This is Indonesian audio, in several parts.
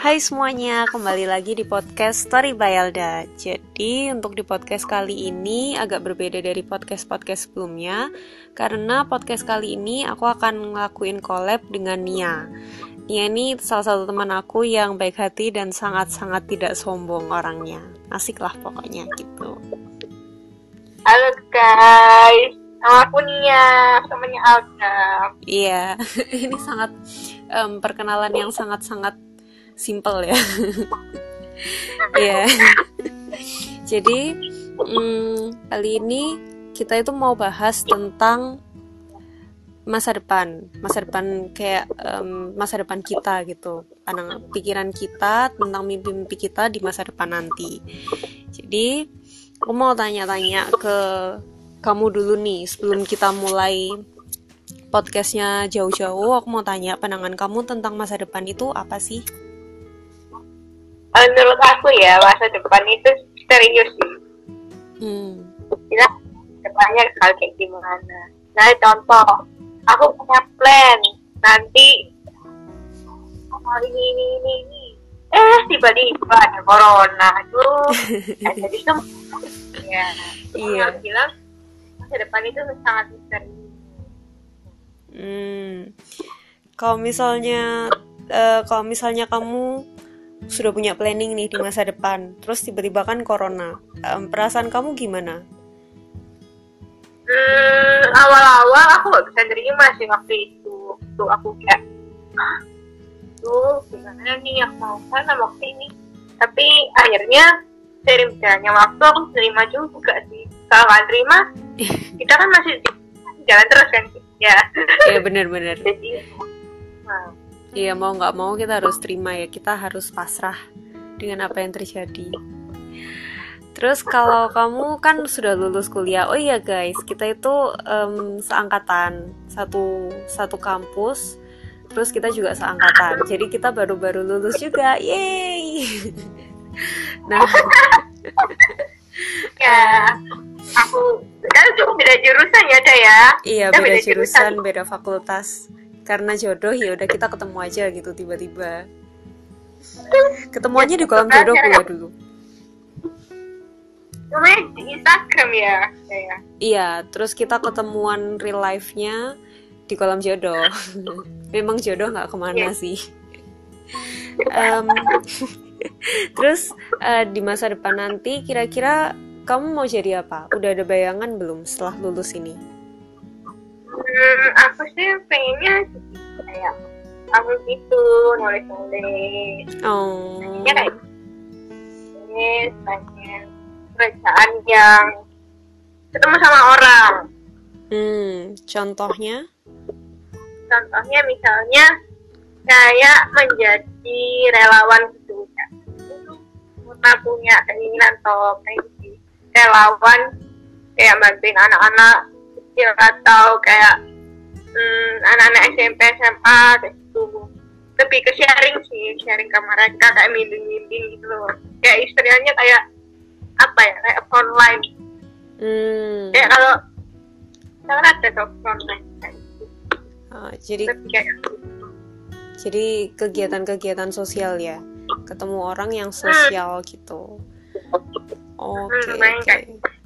Hai semuanya, kembali lagi di podcast Story by Alda. Jadi, untuk di podcast kali ini agak berbeda dari podcast-podcast sebelumnya Karena podcast kali ini aku akan ngelakuin collab dengan Nia. Nia ini salah satu teman aku yang baik hati dan sangat-sangat tidak sombong orangnya. Asik lah pokoknya gitu. Halo guys, nama aku Nia, temannya Alda. Iya, ini sangat um, perkenalan yang sangat-sangat simple ya. Ya jadi hmm, kali ini kita itu mau bahas tentang masa depan. Masa depan kayak um, masa depan kita gitu. Pandangan pikiran kita tentang mimpi-mimpi kita di masa depan nanti. Jadi aku mau tanya-tanya ke kamu dulu nih sebelum kita mulai podcastnya jauh-jauh aku mau tanya pandangan kamu tentang masa depan itu apa sih menurut aku ya masa depan itu serius. Sih hmm. kita depannya hal kayak gimana? Nah contoh aku punya plan. Nanti oh, ini ini ini ini. Eh tiba-tiba ada corona. Itu eh, jadi semua ya iya. Bilang masa depan itu sangat misteri. Hmm. Kalau misalnya uh, kalau misalnya kamu sudah punya planning nih di masa depan. Terus tiba-tiba kan corona. Um, perasaan kamu gimana? Hmm, awal-awal aku gak bisa terima sih waktu itu. Tuh aku kayak tuh gimana nih aku mau sana waktu ini? Tapi akhirnya sering jalannya waktu aku terima juga sih. Kalau nggak terima kita kan masih jalan terus kan ya. Iya benar-benar. Jadi nah, Iya mau nggak mau kita harus terima ya. Kita harus pasrah dengan apa yang terjadi. Terus kalau kamu kan sudah lulus kuliah, oh iya guys. Kita itu um, seangkatan. Satu satu kampus, terus kita juga seangkatan. Jadi kita baru-baru lulus juga, yeay. nah, ya. Aku kan cuma beda jurusan ya ya. Iya beda, beda jurusan, jurusan, beda fakultas karena jodoh ya udah kita ketemu aja gitu tiba-tiba. Ketemuannya di kolam jodoh ya dulu di Instagram ya iya terus kita ketemuan real life-nya di kolam jodoh. Memang jodoh nggak ke mana yeah. sih. Um, terus uh, di masa depan nanti kira-kira kamu mau jadi apa? Udah ada bayangan belum setelah lulus ini hmm, aku sih pengennya kayak aku gitu nulis nulis oh ya kayak nulis pengen kerjaan yang ketemu sama orang. Hmm contohnya? Contohnya misalnya kayak menjadi relawan gitu ya pernah punya keinginan atau kayak gitu relawan kayak bantuin anak-anak kecil atau kayak hmm, anak-anak SMP SMA gitu lebih ke sharing sih sharing ke mereka kayak bimbing-bimbing gitu loh kayak istilahnya kayak apa ya kayak online hmm. kayak kalau sekarang ada tuh online kayak gitu. Oh, jadi kayak gitu. jadi kegiatan-kegiatan sosial ya ketemu orang yang sosial hmm. gitu oke okay, hmm, okay.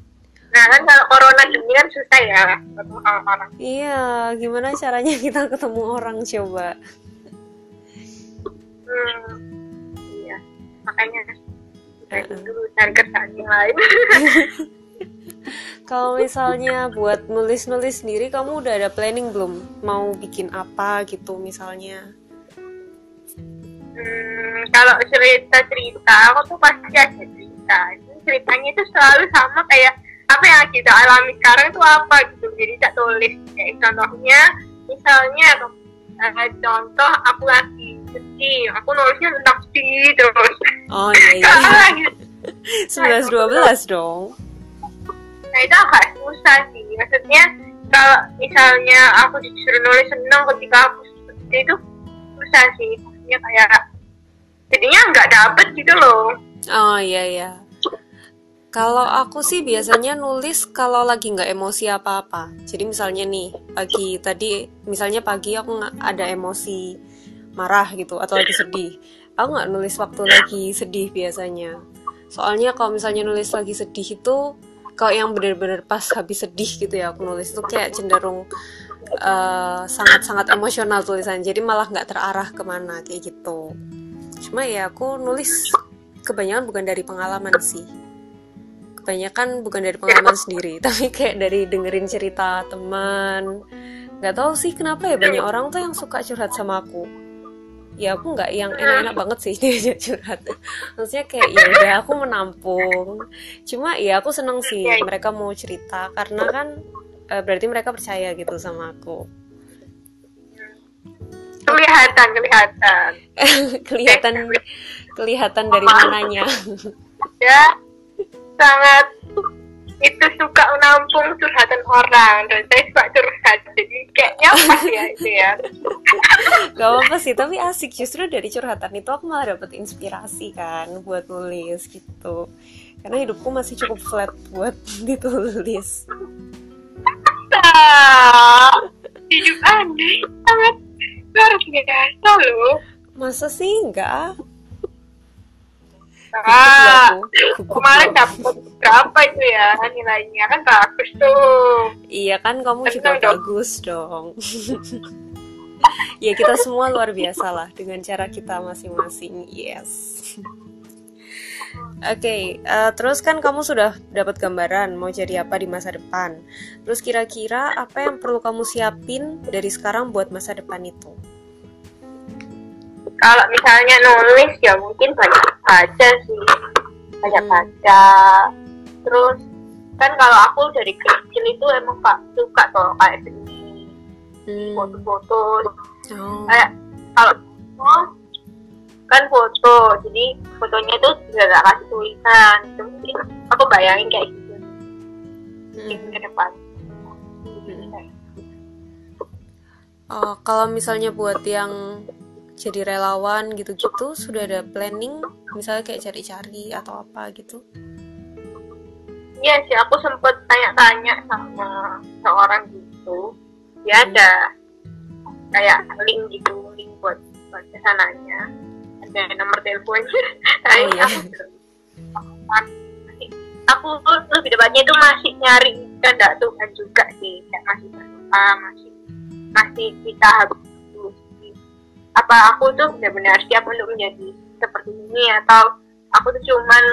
Nah kan kalau corona gini kan susah ya ketemu orang. Iya, gimana caranya kita ketemu orang coba? Hmm, iya, makanya uh-uh. dulu cari kerjaan yang lain. kalau misalnya buat nulis-nulis sendiri, kamu udah ada planning belum? Mau bikin apa gitu misalnya? Hmm, kalau cerita-cerita, aku tuh pasti ada cerita. Ceritanya itu selalu sama kayak apa yang kita alami sekarang itu apa gitu. Jadi tak tulis kayak contohnya misalnya uh, contoh aku lagi sedih aku nulisnya tentang sedih terus. Oh iya iya. Sebelas dua belas dong. Nah itu agak susah sih. Maksudnya kalau misalnya aku disuruh nulis senang ketika aku sedih itu susah sih. Maksudnya kayak jadinya nggak dapet gitu loh. Oh iya iya kalau aku sih biasanya nulis kalau lagi nggak emosi apa-apa. Jadi misalnya nih pagi tadi, misalnya pagi aku nggak ada emosi marah gitu atau lagi sedih. aku nggak nulis waktu lagi sedih biasanya soalnya kalau misalnya nulis lagi sedih itu kalau yang bener-bener pas habis sedih gitu ya aku nulis itu kayak cenderung sangat sangat-sangat emosional tulisan jadi malah nggak terarah ke mana kayak gitu cuma ya aku nulis kebanyakan bukan dari pengalaman sih kebanyakan bukan dari pengalaman sendiri tapi kayak dari dengerin cerita teman. Nggak tahu sih kenapa ya banyak orang tuh yang suka curhat sama aku. Ya aku nggak yang enak-enak banget sih dia curhat. Maksudnya kayak ya udah aku menampung. Cuma ya aku seneng sih mereka mau cerita karena kan uh, berarti mereka percaya gitu sama aku. Kelihatan kelihatan. Kelihatan kelihatan dari mananya. Ya sangat itu suka menampung curhatan orang. Dan saya suka curhat jadi kayaknya apa ya itu ya. Gak apa sih tapi asik. Justru dari curhatan itu aku malah dapet inspirasi kan buat nulis gitu. Karena hidupku masih cukup flat buat ditulis. Hidup anda sangat luar biasa loh. Masa sih? Enggak Ah, kemarin dapat berapa itu ya nilainya kan bagus tuh. Iya kan kamu juga dong. bagus dong. ya kita semua luar biasa lah dengan cara kita masing-masing. Yes. Oke, okay, uh, eh, terus kan kamu sudah dapat gambaran mau jadi apa di masa depan. Terus kira-kira apa yang perlu kamu siapin dari sekarang buat masa depan itu? Kalau misalnya nulis ya mungkin banyak baca sih banyak hmm. baca terus kan kalau aku dari kecil itu emang pak suka tuh kayak seni hmm. foto-foto oh. kayak kalau kan foto jadi fotonya itu tidak ada kasih tulisan mungkin aku bayangin kayak gitu hmm. ke depan hmm. oh kalau misalnya buat yang jadi relawan gitu-gitu sudah ada planning misalnya kayak cari-cari atau apa gitu? Iya sih aku sempet tanya-tanya sama seorang gitu. Ya hmm. ada kayak link gitu link buat buat ke sananya. Ada nomor teleponnya. Oh, iya. aku aku lebih tepatnya itu masih nyari kehendak Tuhan juga sih. Kayak masih berdoa masih masih kita harus apa aku tuh benar-benar siap untuk menjadi seperti ini? Atau aku tuh cuman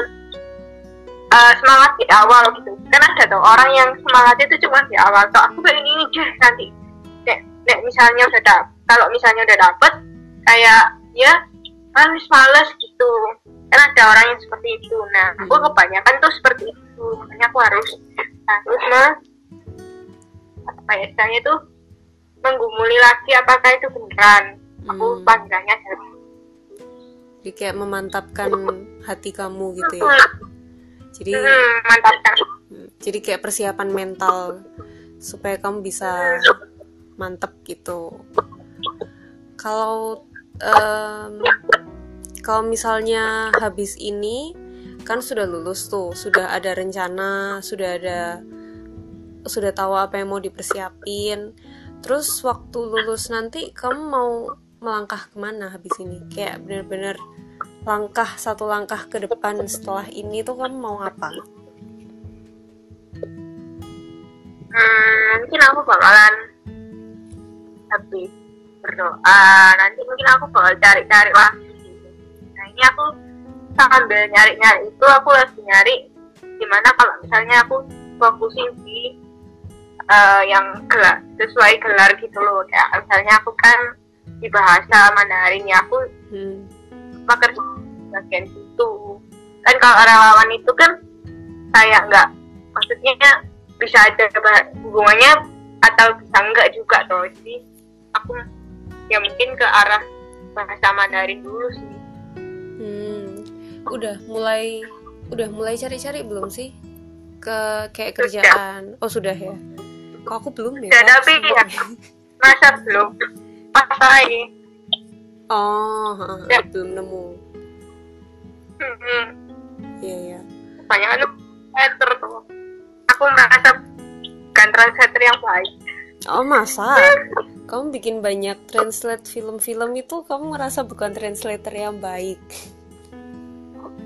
uh, semangat di awal gitu. Kan ada tuh orang yang semangatnya tuh cuma di awal. Tuh aku pengen ini deh nanti. Nek, nek misalnya udah dapet kalau misalnya udah dapet kayak ya harus males gitu. Kan ada orang yang seperti itu. Nah aku hmm. kebanyakan tuh seperti itu. Makanya aku harus harus nah, apa ya istilahnya tuh menggumuli lagi apakah itu beneran aku hmm. panggilnya jadi kayak memantapkan hati kamu gitu ya? Jadi hmm, mantapkan. Hmm, jadi kayak persiapan mental supaya kamu bisa mantep gitu. Kalau um, kalau misalnya habis ini kan sudah lulus tuh sudah ada rencana sudah ada sudah tahu apa yang mau dipersiapin. Terus waktu lulus nanti kamu mau melangkah ke mana habis ini? Kayak bener-bener langkah satu langkah ke depan setelah ini tuh kamu mau apa? Hmm, mungkin aku bakalan habis berdoa. Nanti mungkin aku bakal cari-cari lah nah ini aku sambil nyari-nyari itu aku lagi nyari gimana kalau misalnya aku fokusin di uh, yang gelar sesuai gelar gitu loh. Kayak misalnya aku kan di bahasa Mandarin ya aku hmm. bekerja bagian itu kan kalau relawan itu kan kayak nggak maksudnya bisa ada hubungannya atau bisa enggak juga tuh jadi aku ya mungkin ke arah bahasa Mandarin dulu sih. Hmm. udah mulai udah mulai cari-cari belum sih? Ke kayak kerjaan. Sudah. oh sudah ya. Kok aku belum ya tapi ya masa belum lagi oh ya. belum nemu. Hmm. iya iya. Banyak lu translator tuh. Aku merasa bukan translator yang baik. Oh masa? Kamu bikin banyak translate film-film itu kamu ngerasa bukan translator yang baik?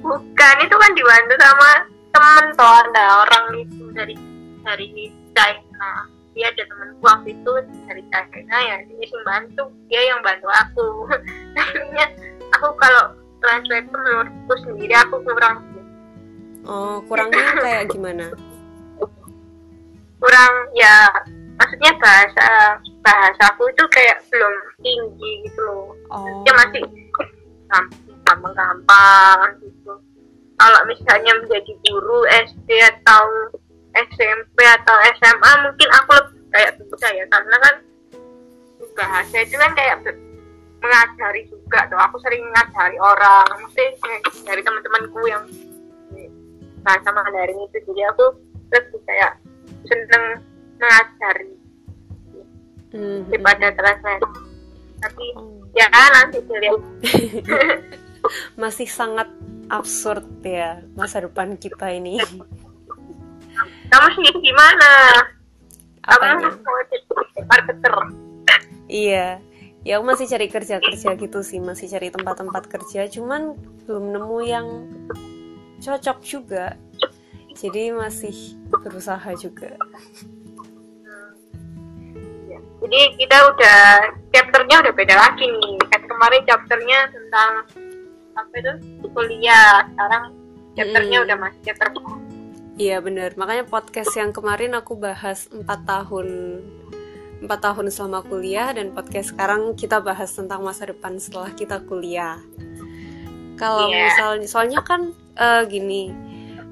Bukan itu kan dibantu sama temen toh ada orang itu dari dari China dia ada temen waktu itu dari China ya dia yang bantu dia yang bantu aku. Akhirnya aku kalau translate menurutku sendiri aku kurang oh kurangnya kayak gimana? Kurang ya maksudnya bahasa bahasaku itu kayak belum tinggi gitu loh. Oh. dia masih gampang-gampang gitu. Kalau misalnya menjadi guru SD atau SMP atau SMA mungkin aku lebih kayak bisa ya karena kan bahasa itu kan kayak mengajari juga tuh. Aku sering mengajari orang mesti dari teman-temanku yang bahasa Mandarin itu. Jadi aku lebih kayak seneng mengajari hmm. daripada translate. Tapi oh. ya nanti dilihat masih sangat absurd ya masa depan kita ini kamu sendiri gimana? Kamu marketer. Iya. Ya aku masih cari kerja kerja gitu sih. Masih cari tempat-tempat kerja. Cuman belum nemu yang cocok juga. Jadi masih berusaha juga. Ya, jadi kita udah chapternya udah beda lagi nih. Kan kemarin chapternya tentang apa itu? Kuliah. Sekarang chapternya hmm. udah masih chapter Iya bener, makanya podcast yang kemarin aku bahas 4 tahun 4 tahun selama kuliah dan podcast sekarang kita bahas tentang masa depan setelah kita kuliah. Kalau yeah. misalnya, soalnya kan uh, gini,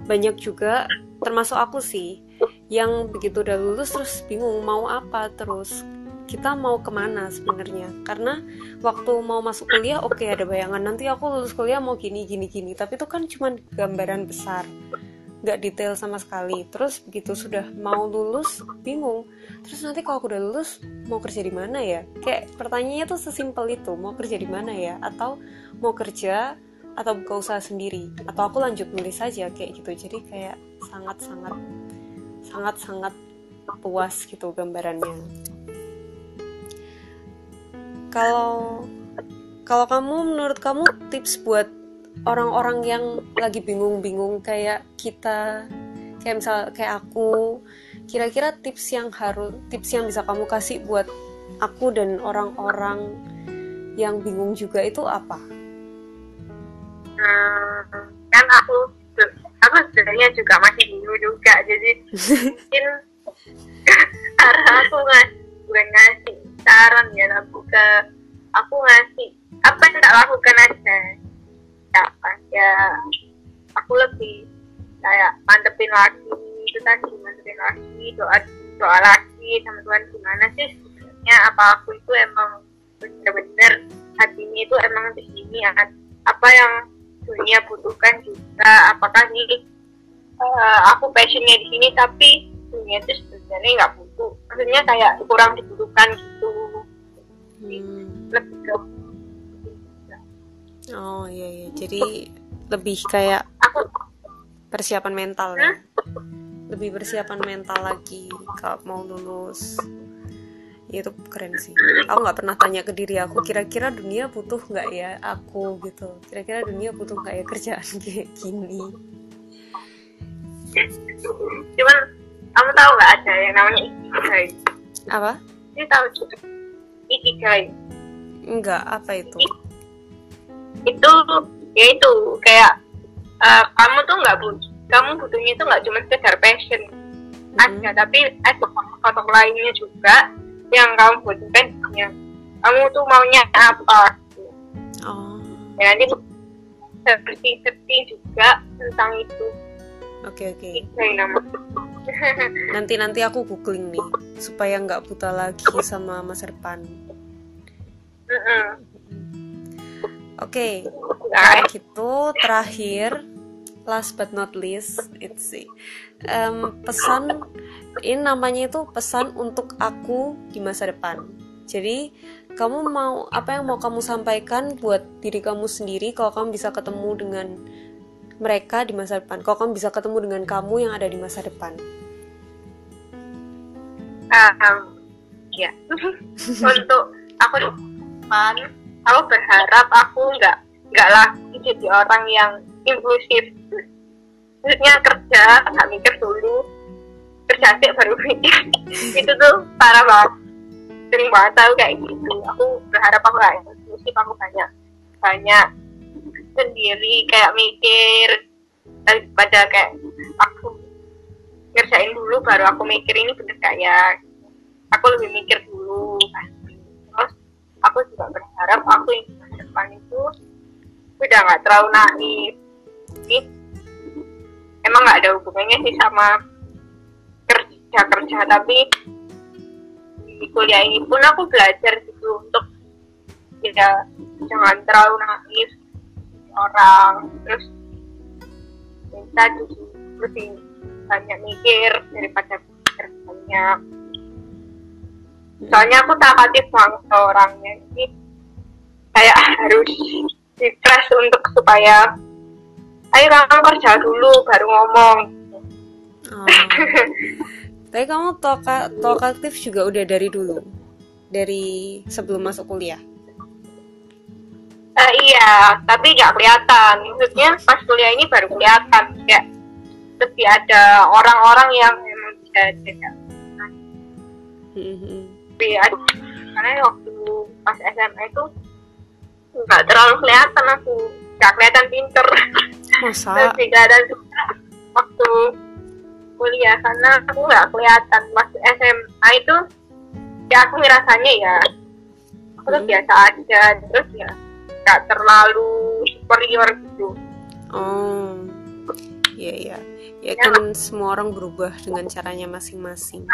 banyak juga termasuk aku sih yang begitu udah lulus terus bingung mau apa terus kita mau ke mana sebenarnya karena waktu mau masuk kuliah oke okay, ada bayangan nanti aku lulus kuliah mau gini gini gini tapi itu kan cuma gambaran besar nggak detail sama sekali. Terus begitu sudah mau lulus bingung. Terus nanti kalau aku udah lulus mau kerja di mana ya? Kayak pertanyaannya tuh sesimpel itu mau kerja di mana ya? Atau mau kerja atau buka usaha sendiri? Atau aku lanjut nulis saja kayak gitu. Jadi kayak sangat sangat sangat sangat puas gitu gambarannya. Kalau kalau kamu menurut kamu tips buat orang-orang yang lagi bingung-bingung kayak kita kayak misal kayak aku kira-kira tips yang harus tips yang bisa kamu kasih buat aku dan orang-orang yang bingung juga itu apa? Hmm, kan aku aku sebenarnya juga masih bingung juga jadi mungkin karena aku ngasih bukan ngasih saran ya aku ke aku ngasih apa yang tak lakukan aja apa ya aku lebih kayak mantepin lagi itu tadi mantepin lagi doa doa lagi sama Tuhan gimana sih sebenarnya apa aku itu emang bener-bener hatinya itu emang di sini apa yang dunia butuhkan juga apakah ini uh, aku passionnya di sini tapi dunia itu sebenarnya nggak butuh. Maksudnya kayak kurang dibutuhkan gitu. Hmm. lebih ke Oh iya iya. Jadi lebih kayak persiapan mental ya. Lebih persiapan mental lagi kalau mau lulus. Ya, itu keren sih. Aku nggak pernah tanya ke diri aku kira-kira dunia butuh nggak ya aku gitu. Kira-kira dunia butuh nggak ya kerjaan kayak gini. Cuman kamu tahu nggak ada yang namanya ikigai? Apa? Ini tahu. Ikigai. Enggak, apa itu? Itu ya itu kayak uh, kamu tuh nggak butuh kamu butuhnya itu nggak cuma sekedar passion. Hmm. ada tapi ada faktor lainnya juga yang kamu butuhkan ya kamu tuh maunya apa? Oh. ya nanti seperti seperti juga tentang itu. Oke oke. Nanti nanti aku googling nih supaya nggak buta lagi sama masa depan. Mm -mm. Oke, okay. nah, gitu terakhir last but not least it's um, pesan ini namanya itu pesan untuk aku di masa depan. Jadi kamu mau apa yang mau kamu sampaikan buat diri kamu sendiri kalau kamu bisa ketemu dengan mereka di masa depan. Kalau kamu bisa ketemu dengan kamu yang ada di masa depan. Um, ya untuk aku di depan aku berharap aku nggak nggak lagi jadi orang yang impulsif maksudnya kerja nggak mikir dulu. Kerja sih baru mikir. Itu tuh parah banget. Sering banget tahu kayak gitu. Aku berharap aku nggak impulsif aku banyak banyak sendiri kayak mikir. Daripada kayak aku ngerjain dulu baru aku mikir ini bener kayak aku lebih mikir dulu. Terus aku juga berharap aku yang di depan itu udah nggak terlalu naif. Sih emang nggak ada hubungannya sih sama kerja kerja tapi di kuliah ini pun aku belajar gitu untuk tidak jangan terlalu naif orang. Terus kita jadi lebih banyak mikir daripada mikir banyak. Soalnya aku takatif banget orangnya jadi kayak harus refresh untuk supaya ayo kamu kerja dulu baru ngomong. Oh. Tapi kamu toka tokatif juga udah dari dulu, dari sebelum masuk kuliah. Eh, iya tapi nggak kelihatan. Maksudnya pas kuliah ini baru kelihatan. Kayak lebih ada orang-orang yang memang bisa tidak Hmm, tapi ada karena waktu pas SMA itu nggak terlalu kelihatan aku nggak kelihatan pinter Masa? kelihatan pinter waktu kuliah karena aku nggak kelihatan pas SMA itu ya aku ngerasanya ya aku tuh Hmm. biasa aja terus ya nggak terlalu superior gitu Oh, iya iya. Ya Ya. kan semua orang berubah dengan caranya masing-masing.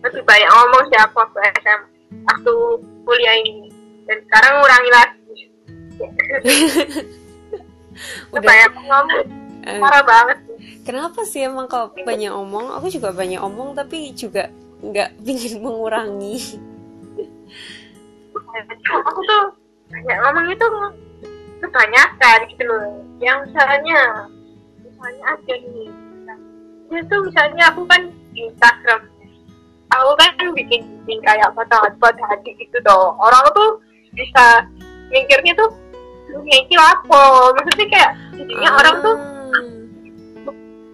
lebih banyak ngomong sih aku waktu SMA waktu kuliah ini. Dan sekarang ngurangi lagi. Udah. banyak ngomong. Eh, parah banget. Kenapa sih emang kalau banyak omong? Aku juga banyak omong tapi juga nggak ingin mengurangi. aku tuh banyak ngomong itu kebanyakan gitu loh. Yang misalnya misalnya ada nih? Itu misalnya aku kan di Instagram aku kan bikin bikin kayak foto-foto hati gitu tuh orang tuh bisa mikirnya tuh dunia ini apa? Maksudnya kayak jadinya orang tuh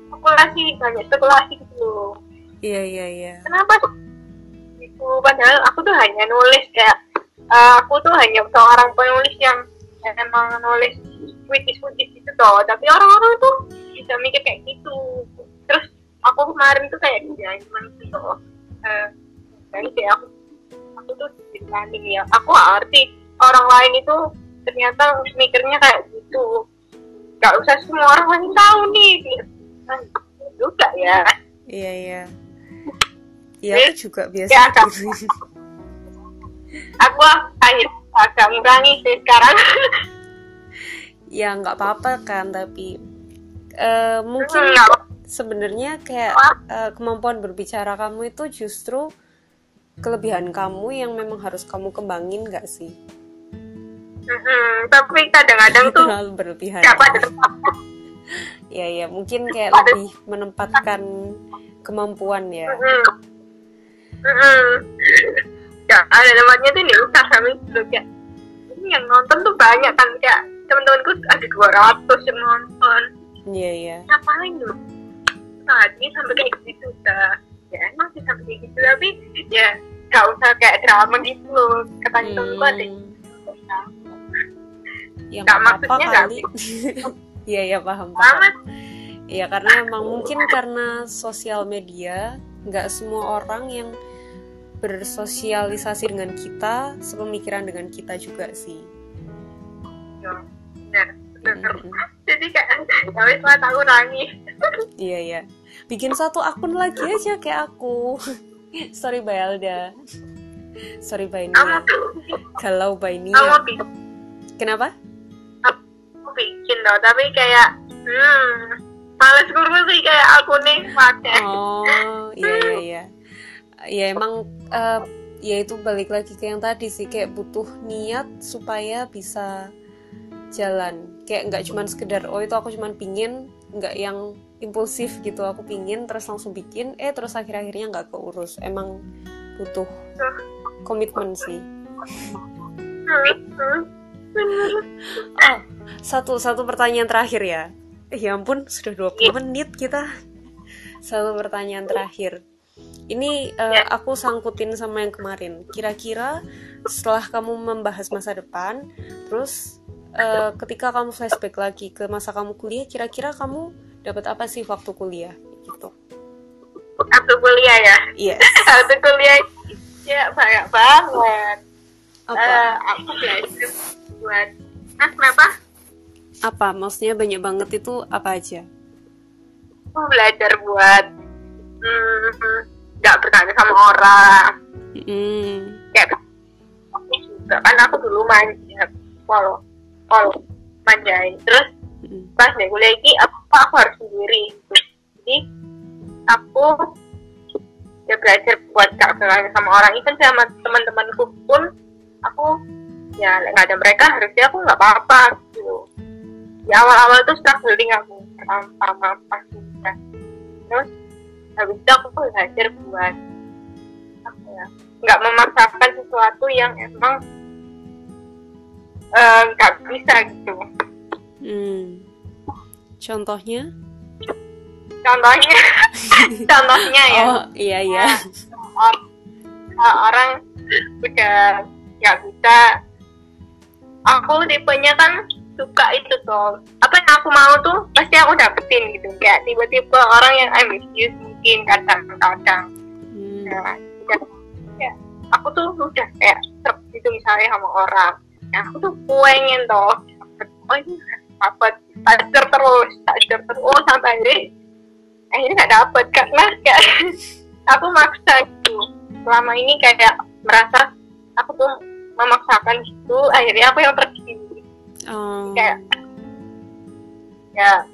spekulasi banyak spekulasi gitu Iya iya iya. kenapa itu padahal aku tuh hanya nulis kayak eh, aku tuh hanya seorang penulis yang emang nulis puitis-puitis gitu toh. Tapi orang-orang tuh bisa mikir kayak gitu. Terus aku kemarin tuh kayak dia cuman gitu toh jadi kayak aku aku tuh dibanding ya aku arti orang lain itu ternyata mikirnya kayak gitu gak usah semua orang lain tahu nih nah, juga ya Iya iya. Iya Ya, aku juga biasa ya, Kak. gitu. aku akhir agak ngurangi sih sekarang ya nggak apa-apa kan tapi eh, mungkin Hmm, sebenarnya kayak eh, kemampuan berbicara kamu itu justru kelebihan kamu yang memang harus kamu kembangin nggak sih? Mm-mm, tapi kadang-kadang tuh terlalu berlebihan. tempatnya ya. Ya mungkin kayak lebih menempatkan kemampuan ya. Mm-mm. ya ada tempatnya tuh nih usah kami dulu kayak ini yang nonton tuh banyak kan kayak teman-temanku ada 200 yang nonton. Iya iya. Ngapain dulu tadi sampai kayak gitu udah ya emang sih sampai kayak gitu tapi ya gak usah kayak drama gitu loh yang Hmm, ya Nggak, nggak apa-apa maksudnya kali. iya iya paham paham. Iya karena emang mungkin karena sosial media nggak semua orang yang bersosialisasi dengan kita sepemikiran dengan kita juga sih. Ya, benar benar. Mm-mm. Jadi kayak ya wis lah aku nangis Iya iya. Bikin satu akun lagi aja kayak aku. Sorry Bayalda. Sorry kamu Bainia. Galau kamu Bainia. bikin Kenapa? aku bikin loh tapi kayak hmm males guru sih kayak aku nih pakai Oh iya iya iya. Ya emang eh, ya itu balik lagi ke yang tadi sih kayak butuh niat supaya bisa jalan. Kayak nggak cuman sekedar oh itu aku cuman pingin nggak yang impulsif gitu. Aku pingin terus langsung bikin eh terus akhir-akhirnya nggak keurus. Emang butuh komitmen sih. Oh satu satu pertanyaan terakhir ya. Eh, ya ampun sudah 20 menit kita. Satu pertanyaan terakhir. Ini uh, aku sangkutin sama yang kemarin. Kira-kira setelah kamu membahas masa depan terus uh, ketika kamu flashback lagi ke masa kamu kuliah kira-kira kamu dapat apa sih waktu kuliah? Gitu. Waktu kuliah ya? Yes. Waktu kuliah ya banyak banget. Apa? Uh, aku belajar buat ah kenapa? Apa? Maksudnya banyak banget itu apa aja? Aku belajar buat hmm, nggak bertanya sama orang. Hmm. kayak aku juga. Kan aku dulu manja kalau kalau manjain. Terus pas deh kuliah ini apa aku harus sendiri. Jadi aku ya belajar buat gak bertanya sama orang. Itu sama teman-temanku pun aku ya nggak ada mereka harusnya aku nggak apa-apa gitu. Di awal-awal tuh struggling aku. Pertama pas kuliah terus habis itu aku belajar buat apa ya nggak memaksakan sesuatu yang emang eh, nggak bisa gitu. Hmm. contohnya? Contohnya? Contohnya ya. Oh iya iya. Or- uh, orang udah nggak bisa. Aku tipenya kan suka itu tuh. Apa yang aku mau tuh pasti aku dapetin gitu. Kayak tiba-tiba orang yang ambisius mungkin kadang-kadang. Hmm. nah, ya, aku tuh udah kayak truk gitu misalnya sama orang aku tuh pengen toh. Dapet, oh ini dapat tajar terus tajar terus oh sampai akhirnya akhirnya nggak dapet karena kayak aku maksa gitu. Selama ini kayak merasa aku tuh memaksakan gitu akhirnya aku yang pergi. Oh. kayak ya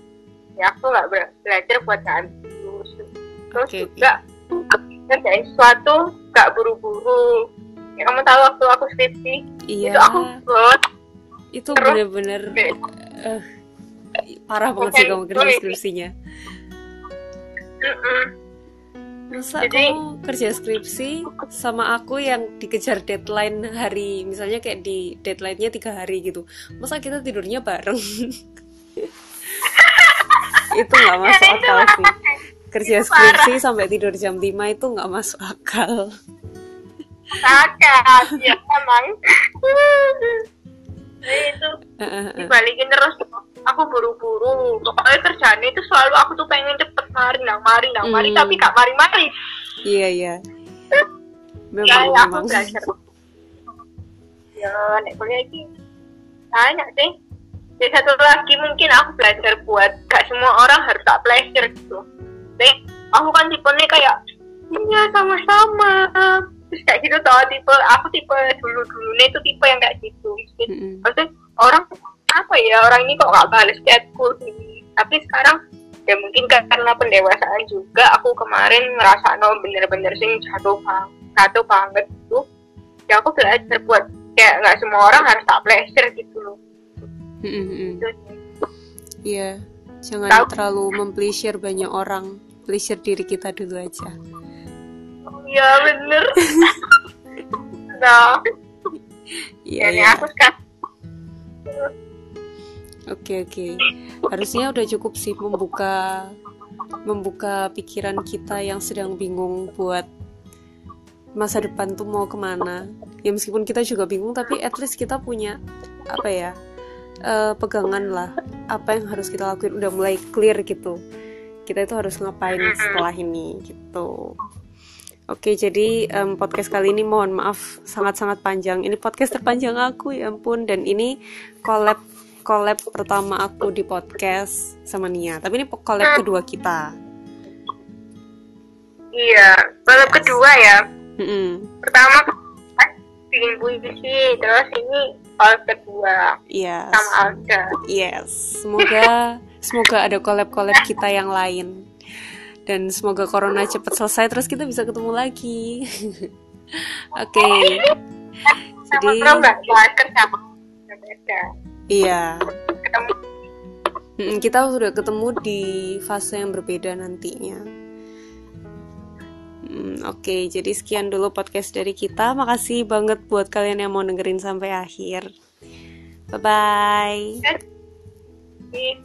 ya aku nggak belajar buat ambisius terus. Oke. juga ngerjain sesuatu nggak buru-buru ya kamu tahu waktu aku skripsi? Iya. Itu aku buat itu bener-bener eh, parah banget sih kamu kerja skripsinya. Masa Jadi- kamu kerja skripsi sama aku yang dikejar deadline hari misalnya kayak di deadline-nya tiga hari gitu. Masa kita tidurnya bareng? Itu nggak masuk akal sih. kerja skripsi sampai tidur jam 5 itu nggak masuk akal kakak ya emang. Jadi itu dibalikin terus. Aku buru-buru. Pokoknya kerjaan itu selalu aku tuh pengen cepet mari nang mari nang mari Hmm. tapi gak mari-mari. Iya iya. Ya, memang ya aku memang. belajar. Ya nek kuliah ini banyak sih. Jadi satu lagi mungkin aku belajar buat gak semua orang harus tak pleasure gitu. Nih, aku kan tipenya kayak iya sama-sama terus kayak gitu tau tipe aku tipe dulu dulunya itu tipe yang kayak gitu maksudnya orang apa ya orang ini kok gak balas chatku sih tapi sekarang ya mungkin karena pendewasaan juga aku kemarin ngerasa no bener-bener sing jatuh bang jatuh banget gitu ya aku belajar buat kayak nggak semua orang harus tak pleasure gitu loh mm-mm. gitu sih. Iya, jangan Tahu. terlalu mempleasure banyak orang. Pleasure diri kita dulu aja. Iya bener nah Iya, aku sekarang Oke, oke. Harusnya udah cukup sih membuka membuka pikiran kita yang sedang bingung buat masa depan tuh mau ke mana. Ya meskipun kita juga bingung, tapi at least kita punya apa ya eh, pegangan lah. Apa yang harus kita lakuin udah mulai clear gitu. Kita itu harus ngapain setelah ini gitu. Oke, jadi em, podcast kali ini mohon maaf sangat-sangat panjang. Ini podcast terpanjang aku ya ampun dan ini collab collab pertama aku di podcast sama Nia. Tapi ini collab kedua kita. iya balap kedua ya Mm-mm. pertama kan bikin puisi terus ini balap kedua Yes. sama Alda Yes. Semoga semoga ada collab-collab kita yang lain. Dan semoga corona cepat selesai terus kita bisa ketemu lagi. Oke. Jadi sama kerja beda iya. kita sudah ketemu di fase yang berbeda nantinya. Hmm, Oke, okay, jadi sekian dulu podcast dari kita. Makasih banget buat kalian yang mau dengerin sampai akhir. Bye bye.